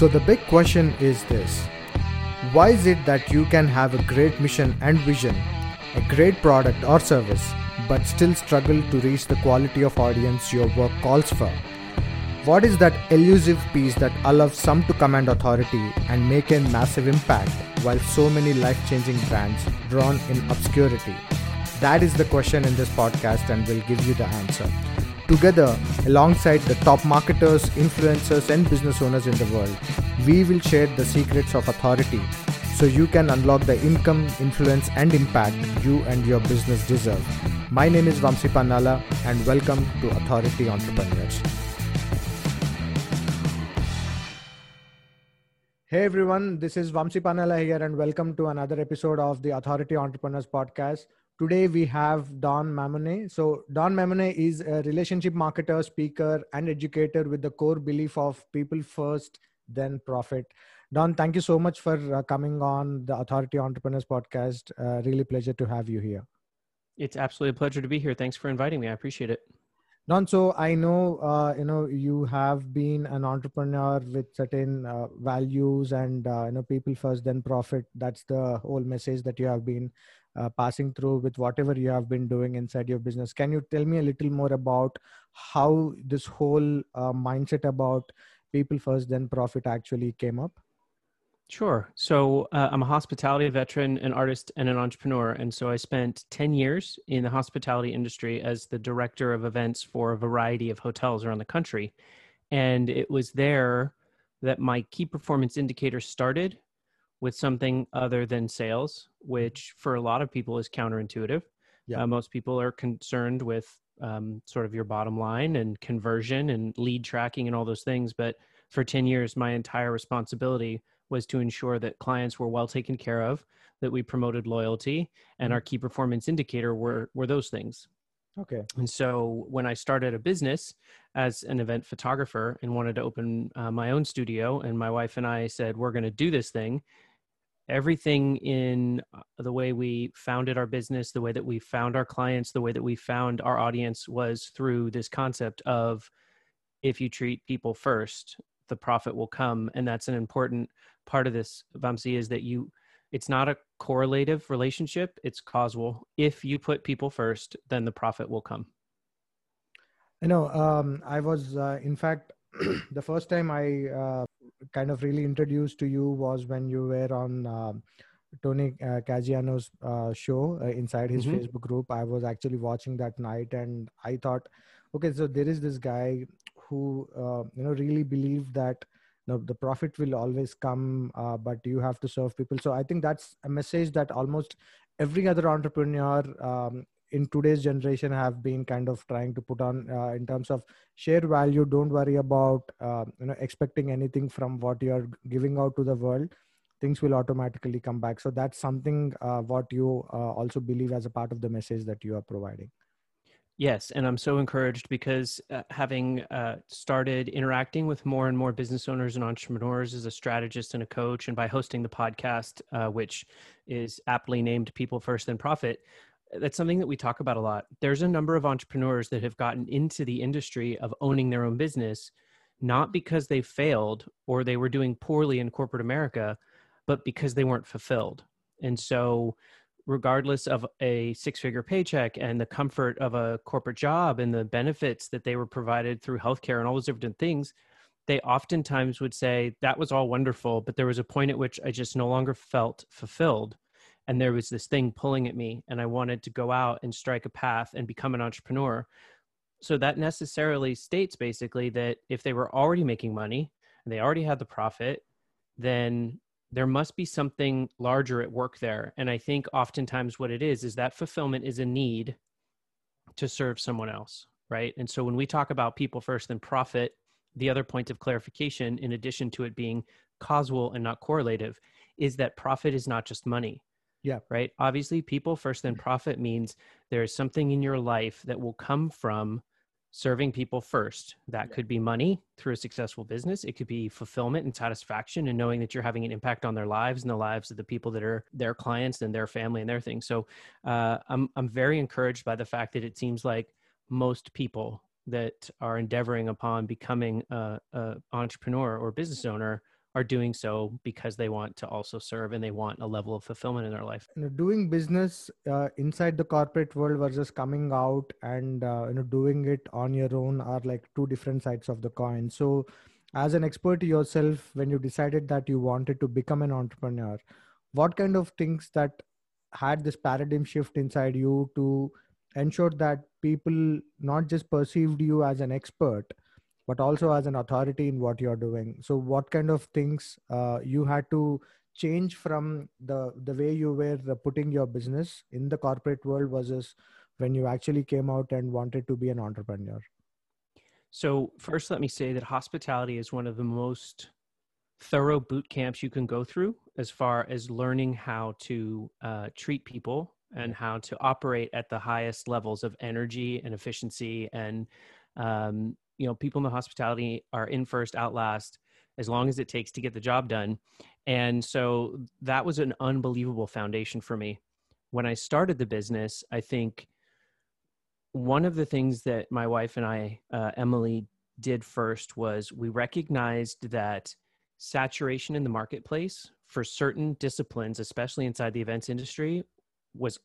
So, the big question is this Why is it that you can have a great mission and vision, a great product or service, but still struggle to reach the quality of audience your work calls for? What is that elusive piece that allows some to command authority and make a massive impact while so many life changing brands drown in obscurity? That is the question in this podcast, and we'll give you the answer. Together, alongside the top marketers, influencers, and business owners in the world, we will share the secrets of authority so you can unlock the income, influence, and impact you and your business deserve. My name is Vamsi Pannala, and welcome to Authority Entrepreneurs. Hey everyone, this is Vamsi Pannala here, and welcome to another episode of the Authority Entrepreneurs podcast. Today we have Don Mamone. So Don Mamone is a relationship marketer, speaker, and educator with the core belief of people first, then profit. Don, thank you so much for uh, coming on the Authority Entrepreneurs podcast. Uh, really pleasure to have you here. It's absolutely a pleasure to be here. Thanks for inviting me. I appreciate it. Don, so I know uh, you know you have been an entrepreneur with certain uh, values and uh, you know people first, then profit. That's the whole message that you have been uh, passing through with whatever you have been doing inside your business. Can you tell me a little more about how this whole uh, mindset about people first, then profit actually came up? Sure. So uh, I'm a hospitality veteran, an artist, and an entrepreneur. And so I spent 10 years in the hospitality industry as the director of events for a variety of hotels around the country. And it was there that my key performance indicator started with something other than sales, which for a lot of people is counterintuitive. Yeah. Uh, most people are concerned with um, sort of your bottom line and conversion and lead tracking and all those things. But for 10 years, my entire responsibility was to ensure that clients were well taken care of, that we promoted loyalty, and mm-hmm. our key performance indicator were were those things. Okay. And so when I started a business as an event photographer and wanted to open uh, my own studio, and my wife and I said we're going to do this thing. Everything in uh, the way we founded our business, the way that we found our clients, the way that we found our audience was through this concept of if you treat people first, the profit will come. And that's an important part of this vamsi is that you it's not a correlative relationship it's causal if you put people first then the profit will come i know um, i was uh, in fact the first time i uh, kind of really introduced to you was when you were on uh, tony uh, Caggiano's uh, show uh, inside his mm-hmm. facebook group i was actually watching that night and i thought okay so there is this guy who uh, you know really believe that the, the profit will always come uh, but you have to serve people. So i think that's a message that almost every other entrepreneur um, in today's generation have been kind of trying to put on uh, in terms of share value. Don't worry about uh, you know expecting anything from what you're giving out to the world. Things will automatically come back. So that's something uh, what you uh, also believe as a part of the message that you are providing Yes, and I'm so encouraged because uh, having uh, started interacting with more and more business owners and entrepreneurs as a strategist and a coach, and by hosting the podcast, uh, which is aptly named People First Then Profit, that's something that we talk about a lot. There's a number of entrepreneurs that have gotten into the industry of owning their own business, not because they failed or they were doing poorly in corporate America, but because they weren't fulfilled. And so, regardless of a six figure paycheck and the comfort of a corporate job and the benefits that they were provided through healthcare and all those different things, they oftentimes would say that was all wonderful, but there was a point at which I just no longer felt fulfilled. And there was this thing pulling at me, and I wanted to go out and strike a path and become an entrepreneur. So that necessarily states basically that if they were already making money and they already had the profit, then there must be something larger at work there. And I think oftentimes what it is is that fulfillment is a need to serve someone else, right? And so when we talk about people first, then profit, the other point of clarification, in addition to it being causal and not correlative, is that profit is not just money. Yeah. Right. Obviously, people first, then profit means there is something in your life that will come from serving people first. That yeah. could be money through a successful business. It could be fulfillment and satisfaction and knowing that you're having an impact on their lives and the lives of the people that are their clients and their family and their things. So uh, I'm I'm very encouraged by the fact that it seems like most people that are endeavoring upon becoming a, a entrepreneur or business owner are doing so because they want to also serve and they want a level of fulfillment in their life. You know, doing business uh, inside the corporate world versus coming out and uh, you know doing it on your own are like two different sides of the coin. So, as an expert yourself, when you decided that you wanted to become an entrepreneur, what kind of things that had this paradigm shift inside you to ensure that people not just perceived you as an expert but also as an authority in what you're doing. So what kind of things uh, you had to change from the the way you were putting your business in the corporate world versus when you actually came out and wanted to be an entrepreneur? So first let me say that hospitality is one of the most thorough boot camps you can go through as far as learning how to uh, treat people and how to operate at the highest levels of energy and efficiency and um, you know people in the hospitality are in first out last as long as it takes to get the job done. And so that was an unbelievable foundation for me. When i started the business i think one of the things that my wife and i uh, emily did first was we recognized that saturation in the marketplace for certain disciplines especially inside the events industry was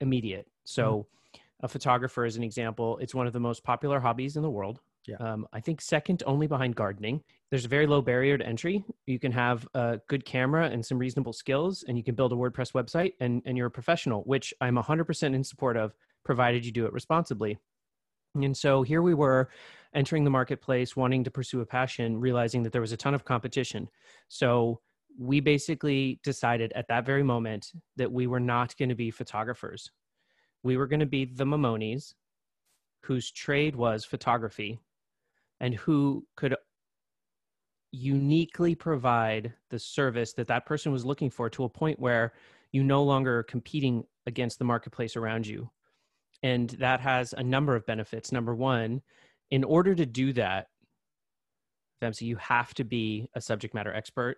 immediate. So mm-hmm. a photographer is an example it's one of the most popular hobbies in the world yeah. Um, I think second only behind gardening. There's a very low barrier to entry. You can have a good camera and some reasonable skills, and you can build a WordPress website, and, and you're a professional, which I'm 100% in support of, provided you do it responsibly. And so here we were entering the marketplace, wanting to pursue a passion, realizing that there was a ton of competition. So we basically decided at that very moment that we were not going to be photographers. We were going to be the Mamonis, whose trade was photography and who could uniquely provide the service that that person was looking for to a point where you no longer are competing against the marketplace around you. And that has a number of benefits. Number one in order to do that Vamsi, you have to be a subject matter expert.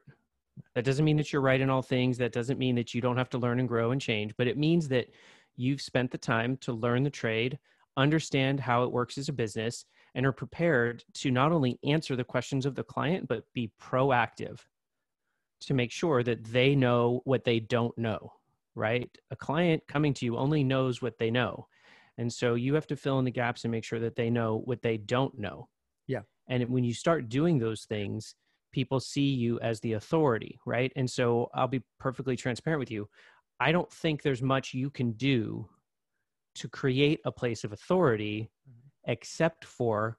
That doesn't mean that you're right in all things. That doesn't mean that you don't have to learn and grow and change but it means that you've spent the time to learn the trade understand how it works as a business and are prepared to not only answer the questions of the client, but be proactive to make sure that they know what they don't know, right? A client coming to you only knows what they know. And so you have to fill in the gaps and make sure that they know what they don't know. Yeah. And when you start doing those things, people see you as the authority, right? And so I'll be perfectly transparent with you. I don't think there's much you can do to create a place of authority mm-hmm except for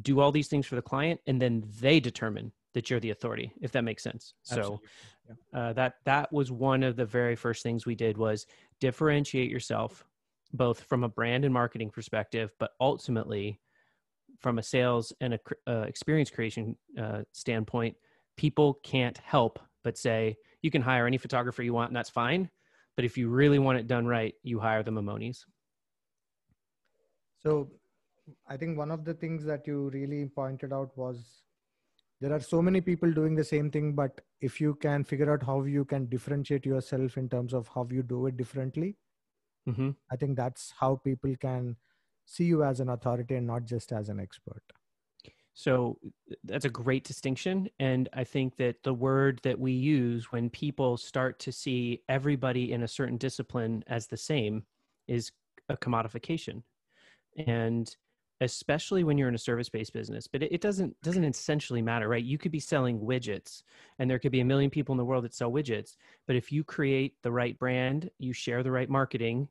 do all these things for the client and then they determine that you're the authority if that makes sense Absolutely. so yeah. uh, that that was one of the very first things we did was differentiate yourself both from a brand and marketing perspective but ultimately from a sales and a uh, experience creation uh, standpoint people can't help but say you can hire any photographer you want and that's fine but if you really want it done right you hire the mamonis so I think one of the things that you really pointed out was there are so many people doing the same thing, but if you can figure out how you can differentiate yourself in terms of how you do it differently, mm-hmm. I think that's how people can see you as an authority and not just as an expert. So that's a great distinction. And I think that the word that we use when people start to see everybody in a certain discipline as the same is a commodification. And especially when you're in a service-based business but it, it, doesn't doesn't essentially matter right? You could be selling widgets and there could be a million people in the world that sell widgets but if you create the right brand you share the right marketing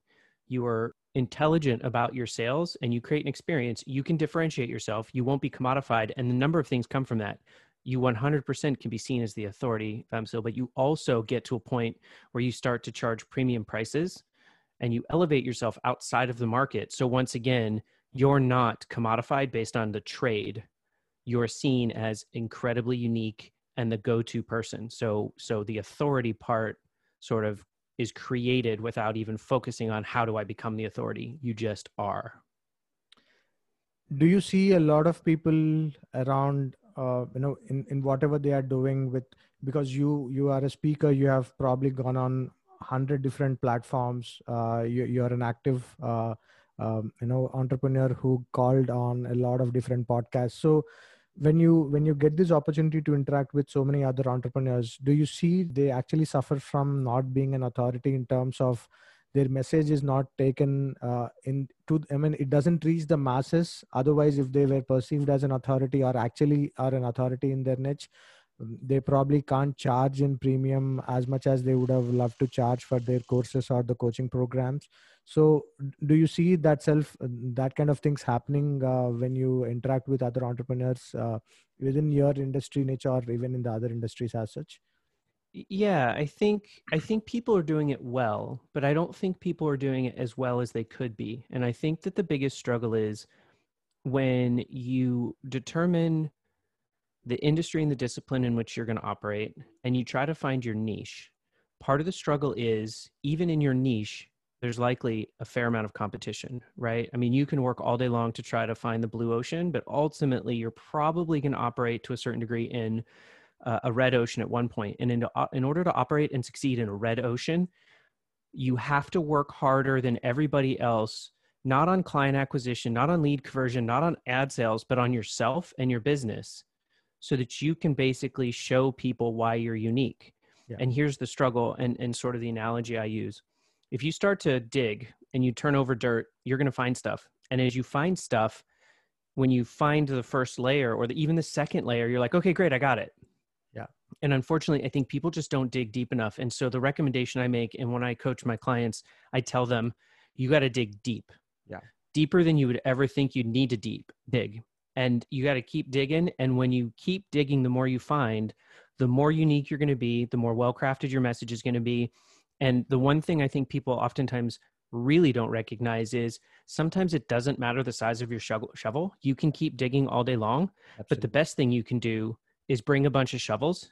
you are intelligent about your sales and you create an experience you can differentiate yourself you won't be commodified and the number of things come from that. You 100% can be seen as the authority um, Vamsil, but you also get to a point where you start to charge premium prices and you elevate yourself outside of the market. So once again you're not commodified based on the trade. You're seen as incredibly unique and the go-to person. So so the authority part sort of is created without even focusing on how do i become the authority. You just are. Do you see a lot of people around uh, you know in, in whatever they are doing with because you you are a speaker you have probably gone on 100 different platforms uh, you, you're an active uh, um, you know entrepreneur who called on a lot of different podcasts. So when you when you get this opportunity to interact with so many other entrepreneurs do you see they actually suffer from not being an authority in terms of their message is not taken uh, in to i mean it doesn't reach the masses. Otherwise if they were perceived as an authority or actually are an authority in their niche they probably can't charge in premium as much as they would have loved to charge for their courses or the coaching programs. So do you see that self that kind of things happening uh, when you interact with other entrepreneurs uh, within your industry niche or even in the other industries as such? Yeah i think i think people are doing it well but i don't think people are doing it as well as they could be. And i think that the biggest struggle is when you determine the industry and the discipline in which you're going to operate and you try to find your niche. Part of the struggle is even in your niche there's likely a fair amount of competition right? I mean you can work all day long to try to find the blue ocean but ultimately you're probably going to operate to a certain degree in uh, a red ocean at one point. and in, in order to operate and succeed in a red ocean you have to work harder than everybody else not on client acquisition not on lead conversion not on ad sales but on yourself and your business so that you can basically show people why you're unique. Yeah. and here's the struggle and, and sort of the analogy i use. If you start to dig and you turn over dirt you're going to find stuff. And as you find stuff when you find the first layer or the, even the second layer you're like okay great i got it. Yeah. and unfortunately i think people just don't dig deep enough. And so the recommendation i make and when i coach my clients i tell them you got to dig deep. Yeah. Deeper than you would ever think you'd need to deep dig and you got to keep digging and when you keep digging the more you find the more unique you're going to be the more well crafted your message is going to be and the one thing i think people oftentimes really don't recognize is sometimes it doesn't matter the size of your shovel you can keep digging all day long Absolutely. but the best thing you can do is bring a bunch of shovels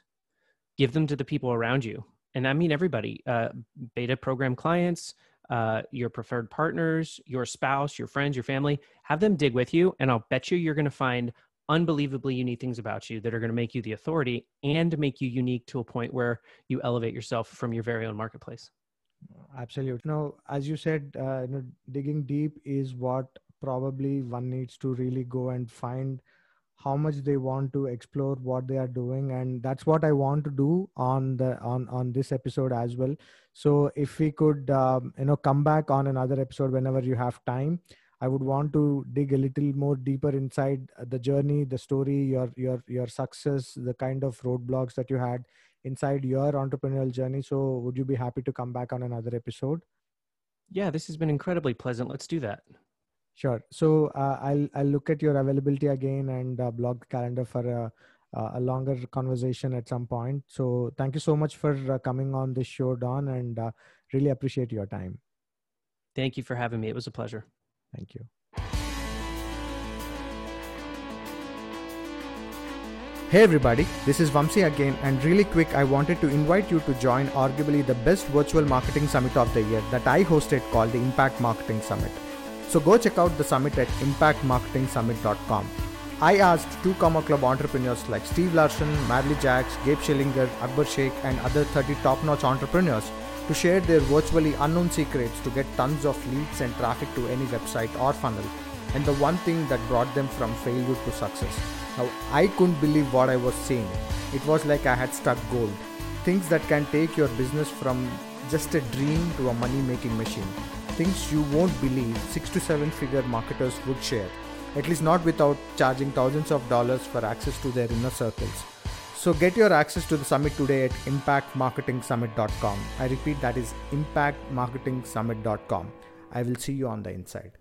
give them to the people around you and i mean everybody uh, beta program clients uh, your preferred partners your spouse your friends your family have them dig with you and i'll bet you you're going to find unbelievably unique things about you that are going to make you the authority and make you unique to a point where you elevate yourself from your very own marketplace. Absolutely. No as you said uh, you know, digging deep is what probably one needs to really go and find how much they want to explore what they are doing and that's what i want to do on the on on this episode as well. So if we could um, you know come back on another episode whenever you have time i would want to dig a little more deeper inside the journey the story your your your success the kind of roadblocks that you had inside your entrepreneurial journey. So would you be happy to come back on another episode? Yeah this has been incredibly pleasant. Let's do that Sure. So uh, I'll I'll look at your availability again and uh, block the calendar for a, a longer conversation at some point. So thank you so much for uh, coming on this show, Don, and uh, really appreciate your time. Thank you for having me. It was a pleasure. Thank you. Hey everybody, this is Vamsi again, and really quick, I wanted to invite you to join arguably the best virtual marketing summit of the year that I hosted called the Impact Marketing Summit. So go check out the summit at impactmarketingsummit.com. I asked two Comma Club entrepreneurs like Steve Larsen, Marley Jaxx, Gabe Schillinger, Akbar Sheikh, and other 30 top notch entrepreneurs to share their virtually unknown secrets to get tons of leads and traffic to any website or funnel, and the one thing that brought them from failure to success. Now, I couldn't believe what I was seeing. It was like I had struck gold. Things that can take your business from just a dream to a money making machine things you won't believe six to seven figure marketers would share, at least not without charging thousands of dollars for access to their inner circles. So get your access to the summit today at impactmarketingsummit.com. I repeat, that is impactmarketingsummit.com. I will see you on the inside.